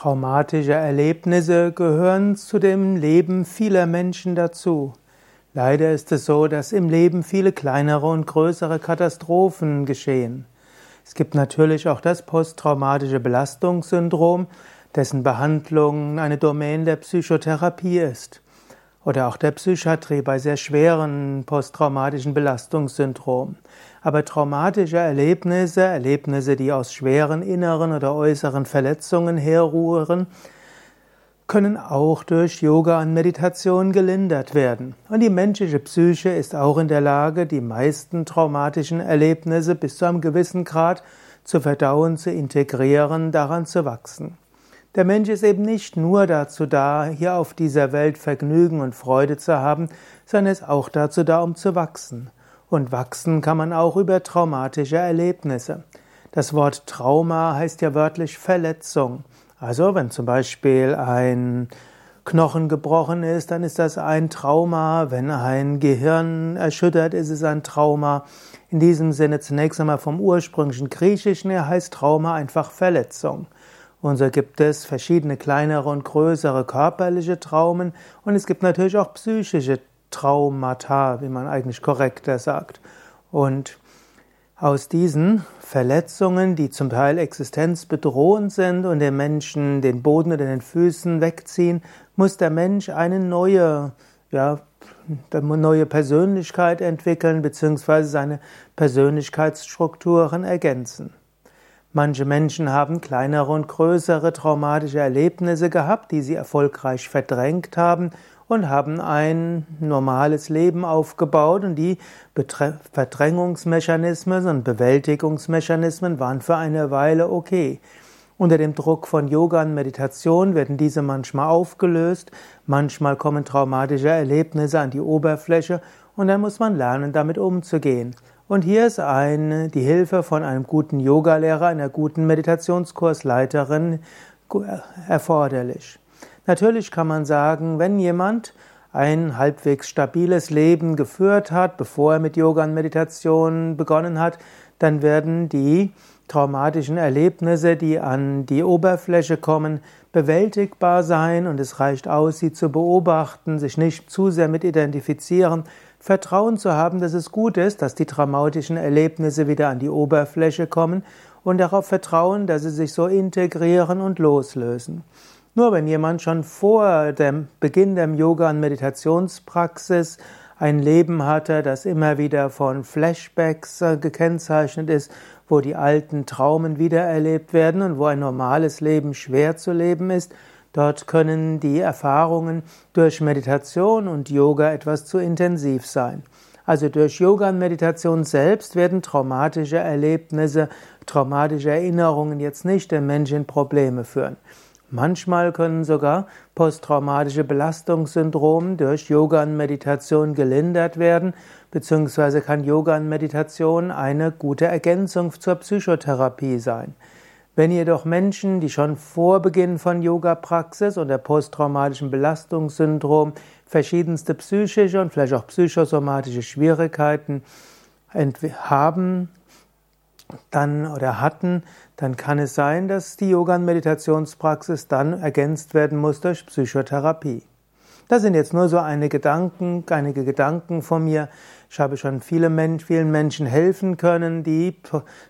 Traumatische Erlebnisse gehören zu dem Leben vieler Menschen dazu. Leider ist es so, dass im Leben viele kleinere und größere Katastrophen geschehen. Es gibt natürlich auch das posttraumatische Belastungssyndrom, dessen Behandlung eine Domain der Psychotherapie ist. Oder auch der Psychiatrie bei sehr schweren posttraumatischen Belastungssyndrom. Aber traumatische Erlebnisse, Erlebnisse, die aus schweren inneren oder äußeren Verletzungen herrühren, können auch durch Yoga und Meditation gelindert werden. Und die menschliche Psyche ist auch in der Lage, die meisten traumatischen Erlebnisse bis zu einem gewissen Grad zu verdauen, zu integrieren, daran zu wachsen. Der Mensch ist eben nicht nur dazu da, hier auf dieser Welt Vergnügen und Freude zu haben, sondern ist auch dazu da, um zu wachsen. Und wachsen kann man auch über traumatische Erlebnisse. Das Wort Trauma heißt ja wörtlich Verletzung. Also wenn zum Beispiel ein Knochen gebrochen ist, dann ist das ein Trauma. Wenn ein Gehirn erschüttert ist, es ein Trauma. In diesem Sinne zunächst einmal vom ursprünglichen Griechischen her heißt Trauma einfach Verletzung. Und so gibt es verschiedene kleinere und größere körperliche Traumen und es gibt natürlich auch psychische Traumata, wie man eigentlich korrekter sagt. Und aus diesen Verletzungen, die zum Teil existenzbedrohend sind und den Menschen den Boden unter den Füßen wegziehen, muss der Mensch eine neue, ja, eine neue Persönlichkeit entwickeln, beziehungsweise seine Persönlichkeitsstrukturen ergänzen. Manche Menschen haben kleinere und größere traumatische Erlebnisse gehabt, die sie erfolgreich verdrängt haben und haben ein normales Leben aufgebaut und die Verdrängungsmechanismen und Bewältigungsmechanismen waren für eine Weile okay. Unter dem Druck von Yoga und Meditation werden diese manchmal aufgelöst, manchmal kommen traumatische Erlebnisse an die Oberfläche und dann muss man lernen, damit umzugehen. Und hier ist eine, die Hilfe von einem guten Yogalehrer, einer guten Meditationskursleiterin erforderlich. Natürlich kann man sagen, wenn jemand ein halbwegs stabiles Leben geführt hat, bevor er mit Yoga und Meditation begonnen hat, dann werden die traumatischen Erlebnisse, die an die Oberfläche kommen, bewältigbar sein und es reicht aus, sie zu beobachten, sich nicht zu sehr mit identifizieren, Vertrauen zu haben, dass es gut ist, dass die traumatischen Erlebnisse wieder an die Oberfläche kommen und darauf vertrauen, dass sie sich so integrieren und loslösen. Nur wenn jemand schon vor dem Beginn der Yoga- und Meditationspraxis ein Leben hatte, das immer wieder von Flashbacks äh, gekennzeichnet ist, wo die alten Traumen wiedererlebt werden und wo ein normales Leben schwer zu leben ist, dort können die Erfahrungen durch Meditation und Yoga etwas zu intensiv sein. Also durch Yoga und Meditation selbst werden traumatische Erlebnisse, traumatische Erinnerungen jetzt nicht den Menschen Probleme führen. Manchmal können sogar posttraumatische Belastungssyndrome durch Yoga und Meditation gelindert werden, beziehungsweise kann Yoga und Meditation eine gute Ergänzung zur Psychotherapie sein. Wenn jedoch Menschen, die schon vor Beginn von Yoga-Praxis und der posttraumatischen Belastungssyndrom verschiedenste psychische und vielleicht auch psychosomatische Schwierigkeiten haben, dann oder hatten, dann kann es sein, dass die Yoga- und Meditationspraxis dann ergänzt werden muss durch Psychotherapie. Das sind jetzt nur so einige Gedanken, einige Gedanken von mir. Ich habe schon viele Men vielen Menschen helfen können, die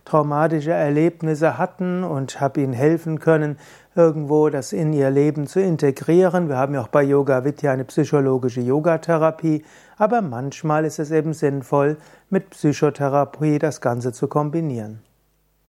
traumatische Erlebnisse hatten und habe ihnen helfen können, irgendwo das in ihr Leben zu integrieren. Wir haben ja auch bei Yoga Vidya eine psychologische Yogatherapie, aber manchmal ist es eben sinnvoll, mit Psychotherapie das Ganze zu kombinieren.